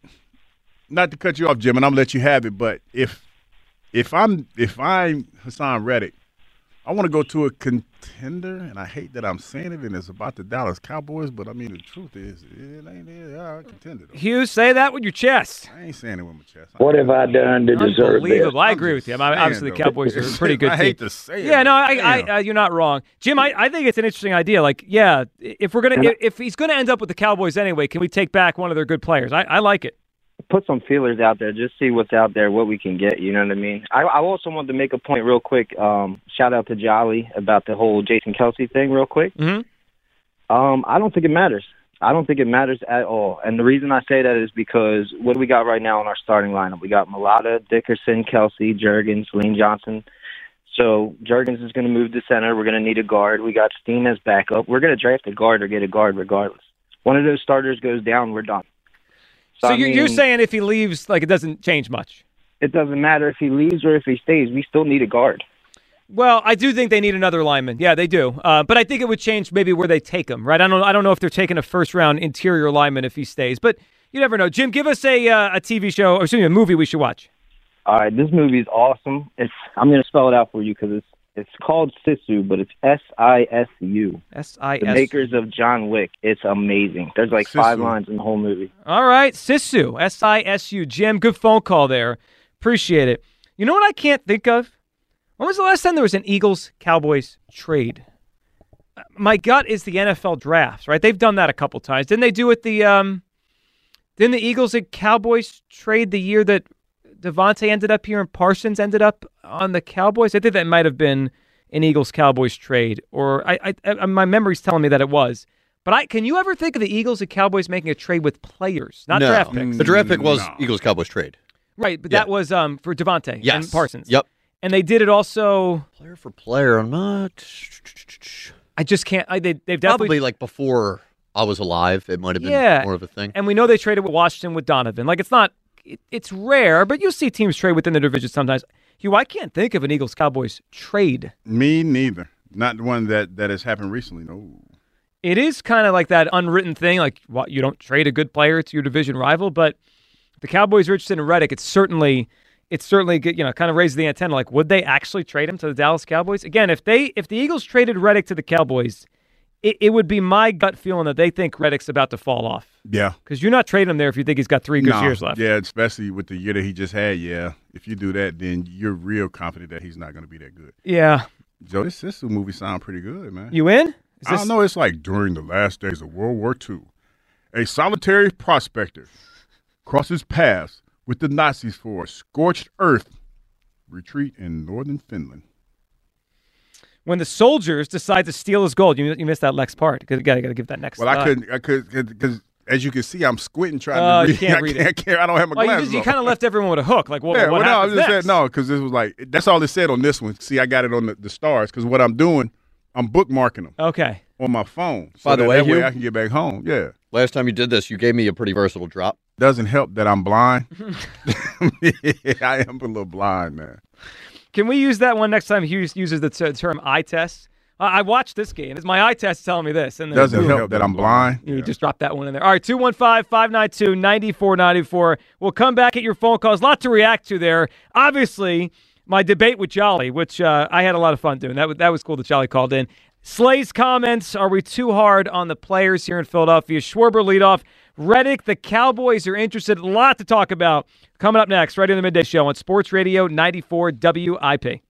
not to cut you off, Jim, and I'm gonna let you have it. But if if I'm if I'm Haason Reddick, I want to go to a contender, and I hate that I'm saying it, and it's about the Dallas Cowboys. But I mean, the truth is, it ain't they are a contender. Though. Hughes, say that with your chest. I ain't saying it with my chest. What have I done to deserve this? Unbelievable. I agree with you. I mean, saying, obviously, the. Cowboys are a (laughs) pretty good I hate team. to say it, Yeah, no, but I, I, uh, you're not wrong, Jim. I, I think it's an interesting idea. Like, yeah, if we're gonna, if, if he's gonna end up with the Cowboys anyway, can we take back one of their good players? I, I like it. Put some feelers out there, just see what's out there, what we can get. You know what I mean? I, I also wanted to make a point real quick. Um, shout out to Jolly about the whole Jason Kelce thing, real quick. Mm-hmm. Um, I don't think it matters. I don't think it matters at all. And the reason I say that is because what do we got right now in our starting lineup? We got Mailata, Dickerson, Kelce, Jurgens, Lane Johnson. So Jurgens is going to move to center. We're going to need a guard. We got Steen as backup. We're going to draft a guard or get a guard regardless. One of those starters goes down, we're done. So, I you're, you're saying if he leaves, like it doesn't change much. It doesn't matter if he leaves or if he stays. We still need a guard. Well, I do think they need another lineman. Yeah, they do. Uh, but I think it would change maybe where they take him. Right? I don't. I don't know if they're taking a first round interior lineman if he stays. But you never know. Jim, give us a uh, a TV show or excuse me, a movie we should watch. All right, this movie is awesome. It's I'm going to spell it out for you because it's it's called Sisu, but it's S I S U. S I The makers of John Wick. It's amazing. There's like five lines in the whole movie. All right, Sisu, S I S U. Jim, good phone call there. Appreciate it. You know what I can't think of? When was the last time there was an Eagles Cowboys trade? Uh, My gut is the NFL drafts, right? They've done that a couple times. Didn't they do it the um didn't the Eagles and Cowboys trade the year that DeVonta ended up here and Parsons ended up on the Cowboys? I think that might have been an Eagles Cowboys trade, or I, I, I my memory's telling me that it was. But I can you ever think of the Eagles and Cowboys making a trade with players, not no. draft picks? The draft pick was Eagles Cowboys trade. Right, but Yeah. that was um for DeVonta and Parsons. Yep. And they did it also player for player. I'm not. I just can't. I, they they've definitely Probably like before I was alive. It might have been yeah more of a thing. And we know they traded with Washington with Donovan. Like it's not. It, it's rare, but you'll see teams trade within the division sometimes. Hugh, I can't think of an Eagles Cowboys trade. Me neither. Not the one that that has happened recently. No. It is kind of like that unwritten thing, like what you don't trade a good player to your division rival. But the Cowboys are interested in Reddick. It's certainly, it's certainly you know, kind of raises the antenna. Like, would they actually trade him to the Dallas Cowboys again? If they, if the Eagles traded Reddick to the Cowboys, it, it would be my gut feeling that they think Reddick's about to fall off Yeah. because you're not trading him there if you think he's got three good No. years left. Yeah, especially with the year that he just had. Yeah, if you do that, then you're real confident that he's not going to be that good. Yeah. Joe, this Sisu movie sound pretty good, man. You in? Is I this- don't know. It's like during the last days of World War II, a solitary prospector crosses paths with the Nazis for a scorched earth retreat in northern Finland. When the soldiers decide to steal his gold, you, you missed that next part. You got to give that next. Well, I uh, couldn't. I could because as you can see, I'm squinting trying Oh, to you read. can't (laughs) I read can't, it. can't- I don't have my Well, you, glasses just- you kind of left everyone with a hook. Like, well, yeah, what well, no, I just next? saying no because this was like that's all it said on this one. See, I got it on the, the stars because what I'm doing, I'm bookmarking them Okay. on my phone. So By the that, way, that way Hugh- I can get back home. Yeah, Last time you did this, you gave me a pretty versatile drop. doesn't help that I'm blind. (laughs) (laughs) I am a little blind, man. Can we use that one next time he uses the t- term eye test? Uh, I watched this game. It's my eye test telling me this. And Doesn't boom. help that I'm blind. You just dropped that one in there. All right, 215 592 9494. We'll come back at your phone calls. A lot to react to there. Obviously, my debate with Jolly, which uh, I had a lot of fun doing. That, was- that was cool that Jolly called in. Slay's comments Are we too hard on the players here in Philadelphia? Schwarber leadoff. Reddick, the Cowboys are interested. A lot to talk about. Coming up next, right in the midday show on Sports Radio 94 WIP.